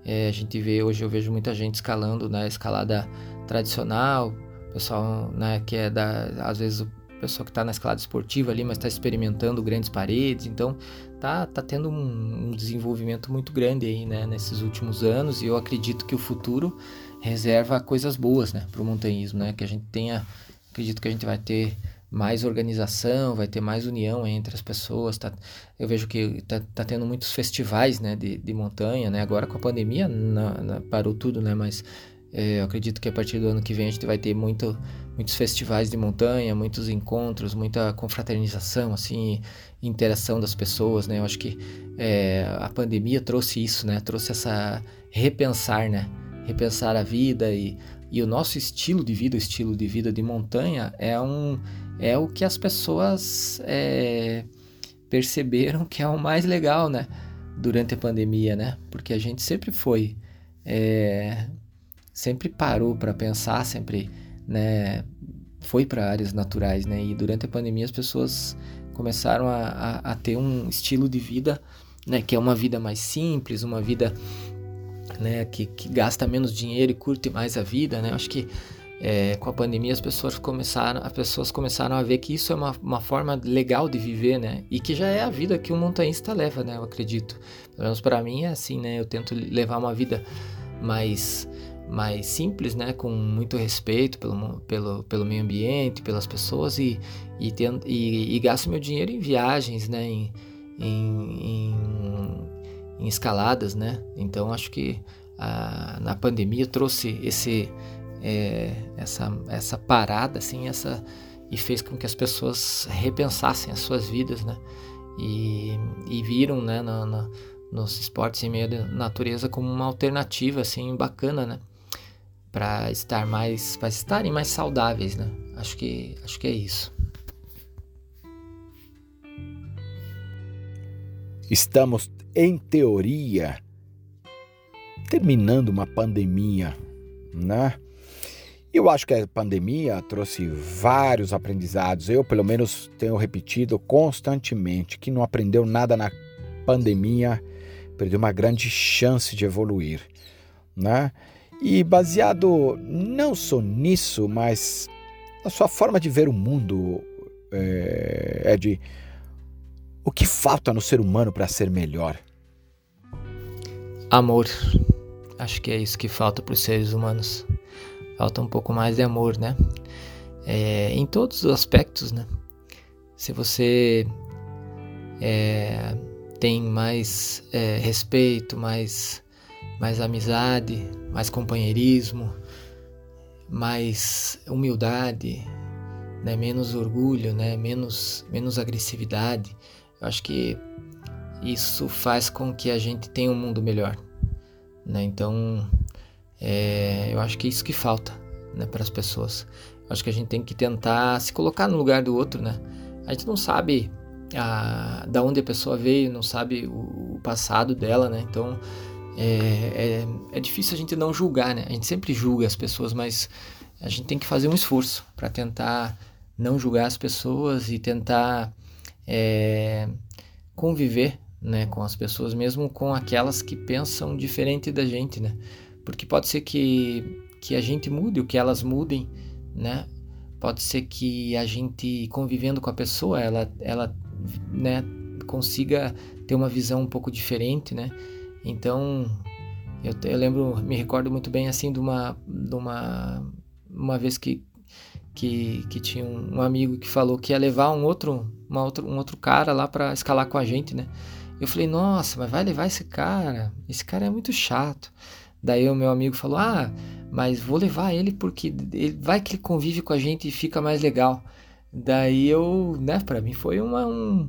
É, a gente vê hoje eu vejo muita gente escalando na né? escalada tradicional, pessoal, né? Que é da às vezes o pessoal que está na escalada esportiva ali, mas está experimentando grandes paredes, então tá, tá tendo um, um, desenvolvimento muito grande aí, né, nesses últimos anos, e eu acredito que o futuro reserva coisas boas, né, para o montanhismo, né, que a gente tenha, acredito que a gente vai ter mais organização, vai ter mais união entre as pessoas, tá, eu vejo que tá, tá tendo muitos festivais, né, de, de montanha, né, agora com a pandemia na, na, parou tudo, né, mas é, eu acredito que a partir do ano que vem a gente vai ter muito, muitos festivais de montanha, muitos encontros, muita confraternização, assim, interação das pessoas, né? Eu acho que é, a pandemia trouxe isso, né? Trouxe essa repensar, né? Repensar a vida e, e o nosso estilo de vida, o estilo de vida de montanha é um é o que as pessoas é, perceberam que é o mais legal, né? Durante a pandemia, né? Porque a gente sempre foi é, sempre parou para pensar, sempre né, foi para áreas naturais, né? E durante a pandemia as pessoas começaram a, a, a, ter um estilo de vida, né? Que é uma vida mais simples, uma vida, né? Que, que gasta menos dinheiro e curte mais a vida, né? Acho que é, com a pandemia as pessoas começaram, as pessoas começaram a ver que isso é uma, uma forma legal de viver, né? E que já é a vida que o montanhista leva, né? Eu acredito. Pelo menos para mim é assim, né? Eu tento levar uma vida mais mais simples, né, com muito respeito pelo, pelo, pelo meio ambiente, pelas pessoas e, e, tendo, e, e gasto meu dinheiro em viagens, né, em, em, em, em escaladas, né, então acho que a, na pandemia trouxe esse, é, essa, essa parada, assim, essa, e fez com que as pessoas repensassem as suas vidas, né, e, e viram, né, na, na nos esportes em meio da natureza como uma alternativa assim bacana, né? Para estar mais para estarem mais saudáveis, né? Acho que acho que é isso. Estamos em teoria terminando uma pandemia, né? Eu acho que a pandemia trouxe vários aprendizados. Eu, pelo menos, tenho repetido constantemente que não aprendeu nada na pandemia, perdeu uma grande chance de evoluir, né? E baseado não só nisso, mas na sua forma de ver o mundo, é, de o que falta no ser humano para ser melhor? Amor. Acho que é isso que falta para os seres humanos. Falta um pouco mais de amor, né? É, em todos os aspectos, né? Se você é, tem mais é, respeito, mais mais amizade, mais companheirismo, mais humildade, né? menos orgulho, né? menos, menos agressividade. Eu acho que isso faz com que a gente tenha um mundo melhor. Né? Então, é, eu acho que é isso que falta né, para as pessoas. Eu acho que a gente tem que tentar se colocar no lugar do outro. Né? A gente não sabe a, da onde a pessoa veio, não sabe o, o passado dela, né? Então, é, é, é, difícil a gente não julgar, né? A gente sempre julga as pessoas, mas a gente tem que fazer um esforço para tentar não julgar as pessoas e tentar é, conviver né, com as pessoas, mesmo com aquelas que pensam diferente da gente, né? Porque pode ser que, que a gente mude, o que elas mudem, né? Pode ser que a gente convivendo com a pessoa, ela, ela né, consiga ter uma visão um pouco diferente, né? Então, eu, eu lembro, me recordo muito bem assim de uma, de uma, uma vez que, que, que tinha um, amigo que falou que ia levar um outro, uma outro, um outro cara lá para escalar com a gente, né? Eu falei, nossa, mas vai levar esse cara? Esse cara é muito chato. Daí o meu amigo falou, ah, mas vou levar ele porque ele vai que ele convive com a gente e fica mais legal. Daí eu, né, para mim foi uma, um,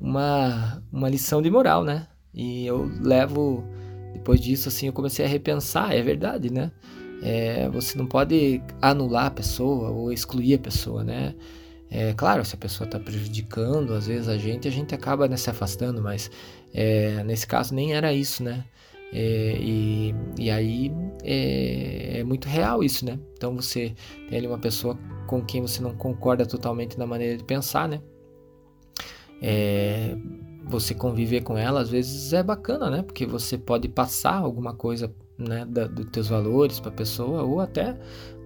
uma, uma lição de moral, né? E eu levo, depois disso, assim, eu comecei a repensar, é verdade, né? É, você não pode anular a pessoa ou excluir a pessoa, né? É claro, se a pessoa está prejudicando, às vezes a gente, a gente acaba né, se afastando, mas é, nesse caso nem era isso, né? É, e, e aí é, é, muito real isso, né? Então você tem ali uma pessoa com quem você não concorda totalmente na maneira de pensar, né? É, você conviver com ela, às vezes é bacana, né? Porque você pode passar alguma coisa, né, da, dos teus valores para a pessoa, ou até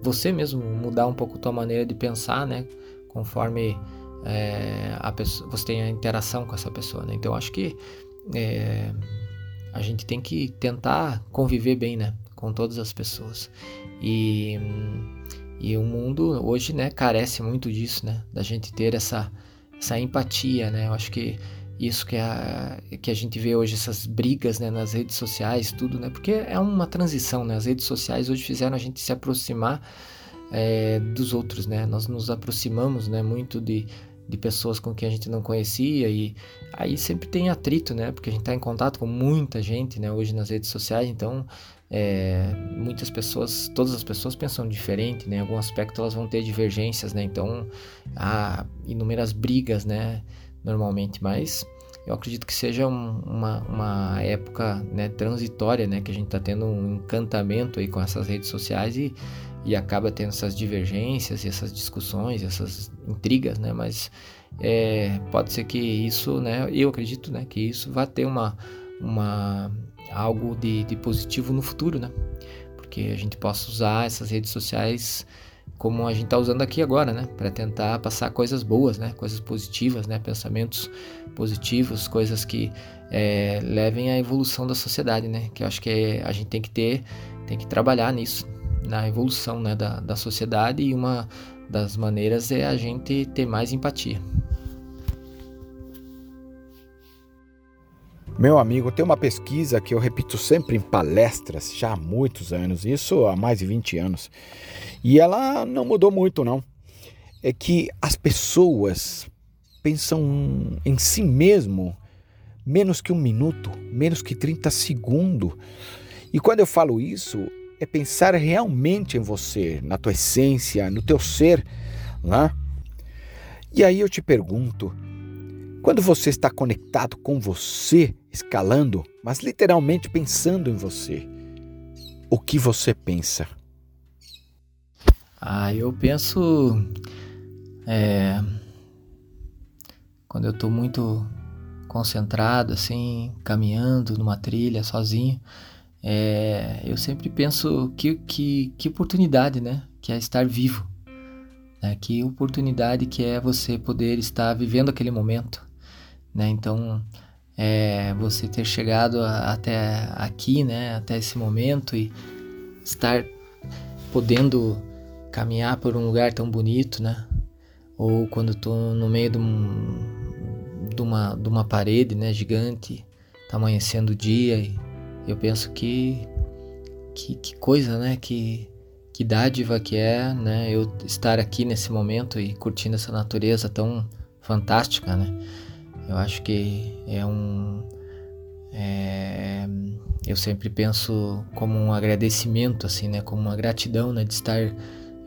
você mesmo mudar um pouco tua maneira de pensar, né? Conforme é, a pessoa, você tem a interação com essa pessoa, né? Então, acho que é, a gente tem que tentar conviver bem, né? Com todas as pessoas. E, e o mundo hoje, né, carece muito disso, né? Da gente ter essa, essa empatia, né? Eu acho que isso que a, que a gente vê hoje, essas brigas né, nas redes sociais, tudo, né? Porque é uma transição, né? As redes sociais hoje fizeram a gente se aproximar é, dos outros, né? Nós nos aproximamos, né? Muito de, de pessoas com quem a gente não conhecia e aí sempre tem atrito, né? Porque a gente está em contato com muita gente, né? Hoje nas redes sociais, então é, muitas pessoas, todas as pessoas pensam diferente, né? Em algum aspecto elas vão ter divergências, né? Então há inúmeras brigas, né? Normalmente, mas eu acredito que seja um, uma, uma época né, transitória, né, que a gente está tendo um encantamento aí com essas redes sociais e e acaba tendo essas divergências, essas discussões, essas intrigas, né? Mas é, pode ser que isso, né? Eu acredito, né? Que isso vai ter uma, uma algo de, de positivo no futuro, né? Porque a gente possa usar essas redes sociais como a gente está usando aqui agora, né? Para tentar passar coisas boas, né? Coisas positivas, né? Pensamentos positivos, coisas que é, levem à evolução da sociedade, né? Que eu acho que a gente tem que ter, tem que trabalhar nisso, na evolução, né? Da, da sociedade e uma das maneiras é a gente ter mais empatia. Meu amigo, tem uma pesquisa que eu repito sempre em palestras já há muitos anos, isso há mais de 20 anos, e ela não mudou muito, não. É que as pessoas pensam em si mesmo menos que um minuto, menos que 30 segundos. E quando eu falo isso, é pensar realmente em você, na tua essência, no teu ser, né? E aí eu te pergunto, quando você está conectado com você, escalando, mas literalmente pensando em você, o que você pensa? Ah, eu penso. É, quando eu estou muito concentrado, assim, caminhando numa trilha sozinho, é, eu sempre penso que, que, que oportunidade, né? Que é estar vivo. Né? Que oportunidade que é você poder estar vivendo aquele momento. Né? Então, é, você ter chegado a, até aqui, né? Até esse momento e estar podendo caminhar por um lugar tão bonito, né? Ou quando estou no meio de, um, de, uma, de uma parede, né, gigante, tá amanhecendo o dia e eu penso que que, que coisa, né, que, que dádiva que é, né, eu estar aqui nesse momento e curtindo essa natureza tão fantástica, né? Eu acho que é um é, eu sempre penso como um agradecimento assim, né, como uma gratidão, né, de estar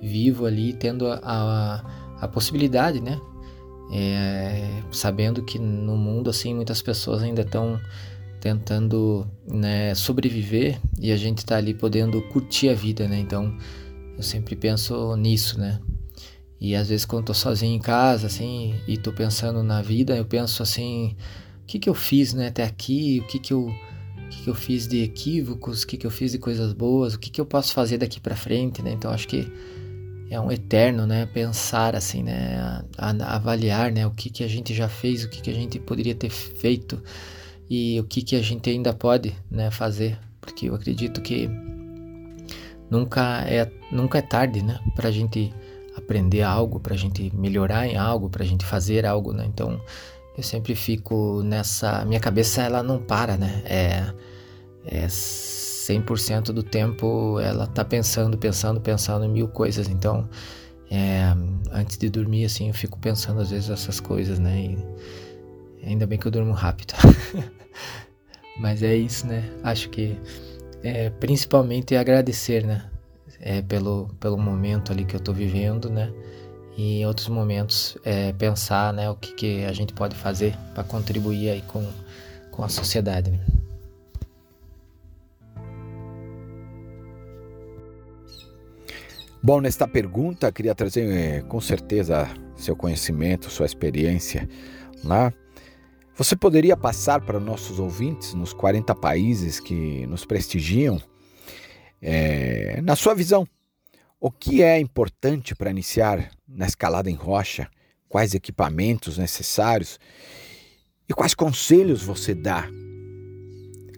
vivo ali, tendo a, a, a possibilidade, né? É, sabendo que no mundo assim muitas pessoas ainda estão tentando né, sobreviver e a gente está ali podendo curtir a vida, né? Então eu sempre penso nisso, né? E às vezes quando tô sozinho em casa, assim, e tô pensando na vida, eu penso assim, o que que eu fiz, né, até aqui, o que que eu, o que que eu fiz de equívocos, o que que eu fiz de coisas boas, o que que eu posso fazer daqui para frente, né? Então acho que é um eterno, né? Pensar assim, né? A, a, avaliar, né? O que que a gente já fez, o que que a gente poderia ter feito e o que que a gente ainda pode, né? Fazer, porque eu acredito que nunca é nunca é tarde, né? Para a gente aprender algo, para a gente melhorar em algo, para a gente fazer algo, né? Então eu sempre fico nessa minha cabeça ela não para, né? É, é 100% do tempo ela tá pensando, pensando, pensando em mil coisas. Então, é, antes de dormir, assim, eu fico pensando às vezes essas coisas, né? E ainda bem que eu durmo rápido. Mas é isso, né? Acho que é, principalmente agradecer, né? É, pelo, pelo momento ali que eu tô vivendo, né? E em outros momentos é, pensar, né? O que, que a gente pode fazer para contribuir aí com, com a sociedade, né? Bom, nesta pergunta, queria trazer eh, com certeza seu conhecimento, sua experiência. Né? Você poderia passar para nossos ouvintes nos 40 países que nos prestigiam, é, na sua visão, o que é importante para iniciar na escalada em rocha? Quais equipamentos necessários? E quais conselhos você dá?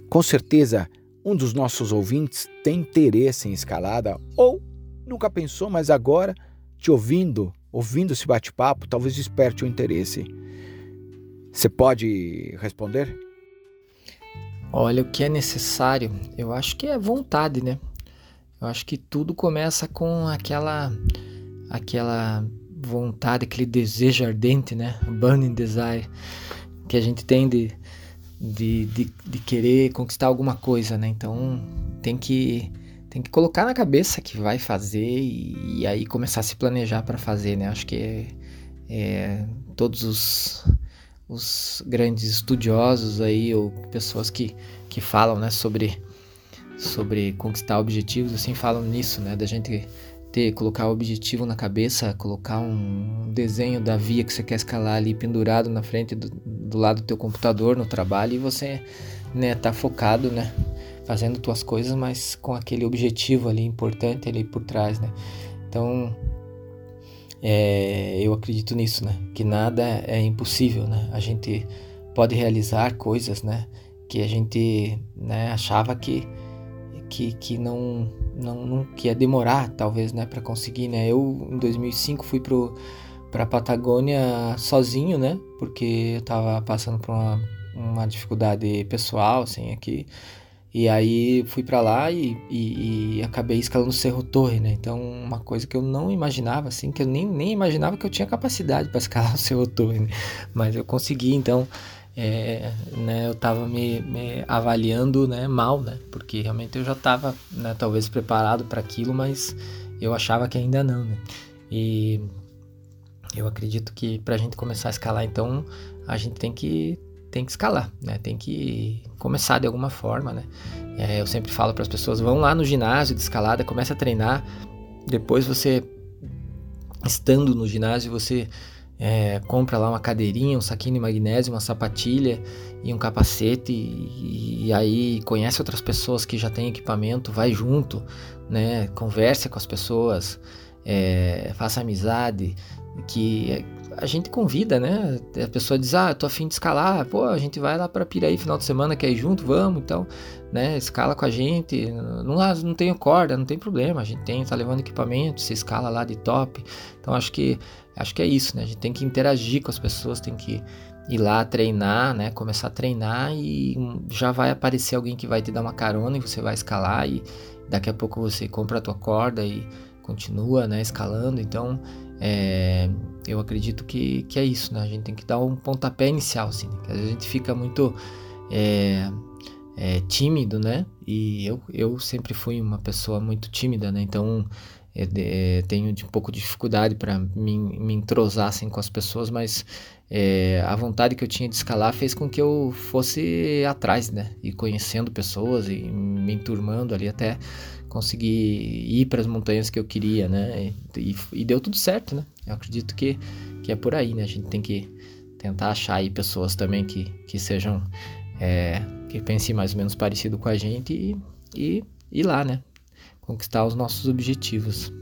Com certeza, um dos nossos ouvintes tem interesse em escalada ou Nunca pensou, mas agora, te ouvindo, ouvindo esse bate-papo, talvez desperte o interesse. Você pode responder? Olha, o que é necessário, eu acho que é vontade, né? Eu acho que tudo começa com aquela aquela vontade, aquele desejo ardente, né? Burning desire que a gente tem de, de, de, de querer conquistar alguma coisa, né? Então tem que tem que colocar na cabeça que vai fazer e, e aí começar a se planejar para fazer, né? Acho que é, é, todos os, os grandes estudiosos aí ou pessoas que, que falam, né, sobre sobre conquistar objetivos, assim, falam nisso, né, da gente ter, colocar o objetivo na cabeça, colocar um desenho da via que você quer escalar ali pendurado na frente do, do lado do teu computador no trabalho e você, né, tá focado, né, fazendo tuas coisas, mas com aquele objetivo ali importante ali por trás, né? Então, é, eu acredito nisso, né? Que nada é impossível, né? A gente pode realizar coisas, né? Que a gente né, achava que, que, que não, não, não que ia demorar, talvez, né? Para conseguir, né? Eu, em 2005, fui pro para Patagônia sozinho, né? Porque eu tava passando por uma, uma dificuldade pessoal, assim, aqui. E aí fui para lá e, e, e, acabei escalando o Cerro Torre, né? Então, uma coisa que eu não imaginava, assim, que eu nem, nem imaginava que eu tinha capacidade para escalar o Cerro Torre, né? Mas eu consegui, então, é, né, eu tava me, me, avaliando, né, mal, né? Porque realmente eu já tava, né, talvez preparado para aquilo, mas eu achava que ainda não, né? E eu acredito que para a gente começar a escalar, então, a gente tem que tem que escalar, né? Tem que começar de alguma forma, né? É, eu sempre falo para as pessoas, vão lá no ginásio de escalada, começa a treinar, depois você estando no ginásio, você é, compra lá uma cadeirinha, um saquinho de magnésio, uma sapatilha e um capacete e, e, aí conhece outras pessoas que já têm equipamento, vai junto, né? Converse com as pessoas, é, faça amizade, que a gente convida, né? A pessoa diz, ah, tô afim de escalar, pô, a gente vai lá para Piraí final de semana, quer ir junto, vamos, então, né? Escala com a gente, não, não tenho corda, não tem problema, a gente tem, tá levando equipamento, se escala lá de top, então acho que, acho que é isso, né? A gente tem que interagir com as pessoas, tem que ir lá treinar, né? Começar a treinar e já vai aparecer alguém que vai te dar uma carona e você vai escalar e daqui a pouco você compra a tua corda e continua, né? Escalando, então é, eu acredito que, que é isso, né? A gente tem que dar um pontapé inicial, assim. Né? Às vezes a gente fica muito é, é, tímido, né? E eu, eu sempre fui uma pessoa muito tímida, né? Então é, é, tenho de, um pouco de dificuldade para me, me entrosar assim, com as pessoas, mas é, a vontade que eu tinha de escalar fez com que eu fosse atrás, né? E conhecendo pessoas e me enturmando ali até conseguir ir para as montanhas que eu queria, né? E, e, deu tudo certo, né? Eu acredito que, que é por aí, né? A gente tem que tentar achar aí pessoas também que, que sejam, é, que pensem mais ou menos parecido com a gente e, e ir lá, né? Conquistar os nossos objetivos.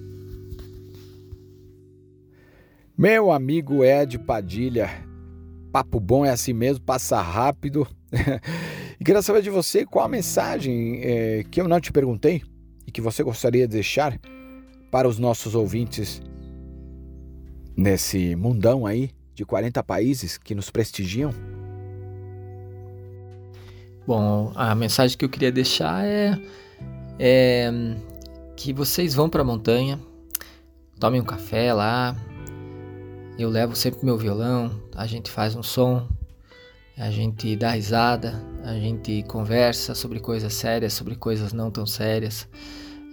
Meu amigo Ed Padilha, papo bom é assim mesmo, passa rápido. e queria saber de você qual a mensagem é, que eu não te perguntei e que você gostaria de deixar para os nossos ouvintes nesse mundão aí de 40 países que nos prestigiam? Bom, a mensagem que eu queria deixar é, é que vocês vão para a montanha, tomem um café lá. Eu levo sempre meu violão, a gente faz um som, a gente dá risada, a gente conversa sobre coisas sérias, sobre coisas não tão sérias.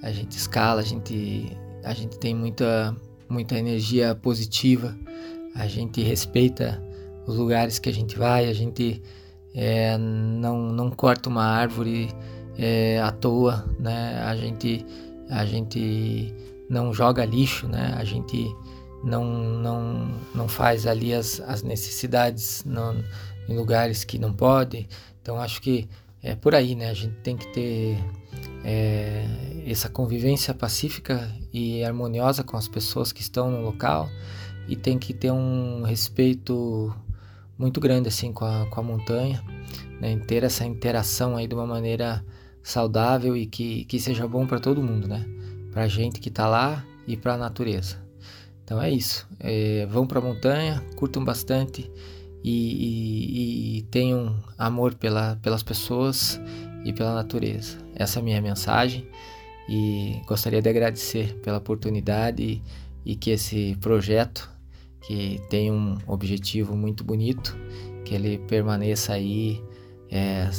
A gente escala, a gente, a gente tem muita, muita energia positiva. A gente respeita os lugares que a gente vai, a gente é, não, não corta uma árvore é, à toa, né? A gente, a gente não joga lixo, né? A gente não, não, não faz ali as, as necessidades não, em lugares que não pode. Então acho que é por aí, né? A gente tem que ter é, essa convivência pacífica e harmoniosa com as pessoas que estão no local e tem que ter um respeito muito grande assim com a, com a montanha, né? ter essa interação aí de uma maneira saudável e que, que seja bom para todo mundo, né? Para a gente que está lá e para a natureza. Então é isso. É, vão para a montanha, curtam bastante e, e, e tenham amor pela, pelas pessoas e pela natureza. Essa é a minha mensagem e gostaria de agradecer pela oportunidade e, e que esse projeto, que tem um objetivo muito bonito, que ele permaneça aí é,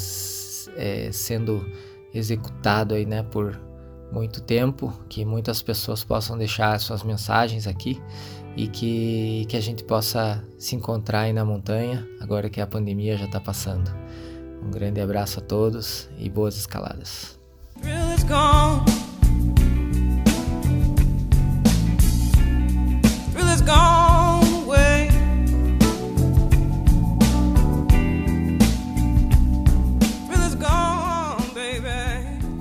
é, sendo executado aí, né, por muito tempo, que muitas pessoas possam deixar suas mensagens aqui e que, que a gente possa se encontrar aí na montanha, agora que a pandemia já está passando. Um grande abraço a todos e boas escaladas.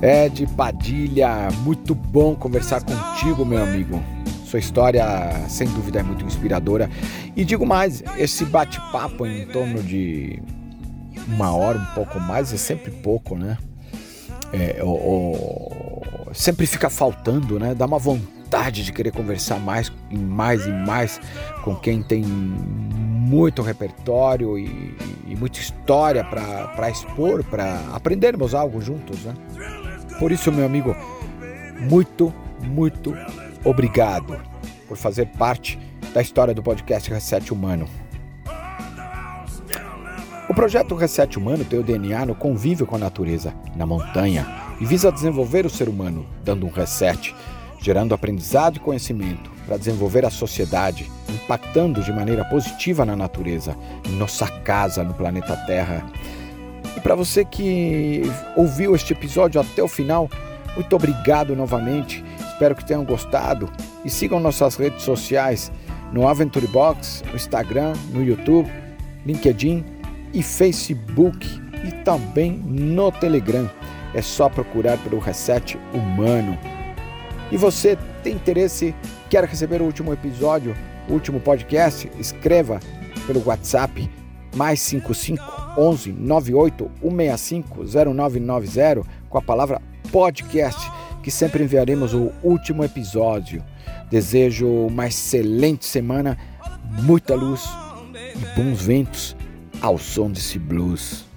Ed Padilha, muito bom conversar contigo, meu amigo. Sua história, sem dúvida, é muito inspiradora. E digo mais, esse bate-papo em torno de uma hora, um pouco mais, é sempre pouco, né? É, o, o, sempre fica faltando, né? Dá uma vontade de querer conversar mais e mais e mais com quem tem muito repertório e, e muita história para expor, para aprendermos algo juntos, né? Por isso, meu amigo, muito, muito obrigado por fazer parte da história do podcast Reset Humano. O projeto Reset Humano tem o DNA no convívio com a natureza, na montanha, e visa desenvolver o ser humano, dando um reset, gerando aprendizado e conhecimento para desenvolver a sociedade, impactando de maneira positiva na natureza, em nossa casa, no planeta Terra. E para você que ouviu este episódio até o final, muito obrigado novamente. Espero que tenham gostado e sigam nossas redes sociais no Aventure Box, no Instagram, no YouTube, LinkedIn e Facebook e também no Telegram. É só procurar pelo Reset Humano. E você tem interesse, quer receber o último episódio, o último podcast? Escreva pelo WhatsApp mais 55 11 98 165 0990 com a palavra podcast, que sempre enviaremos o último episódio. Desejo uma excelente semana, muita luz e bons ventos ao som desse blues.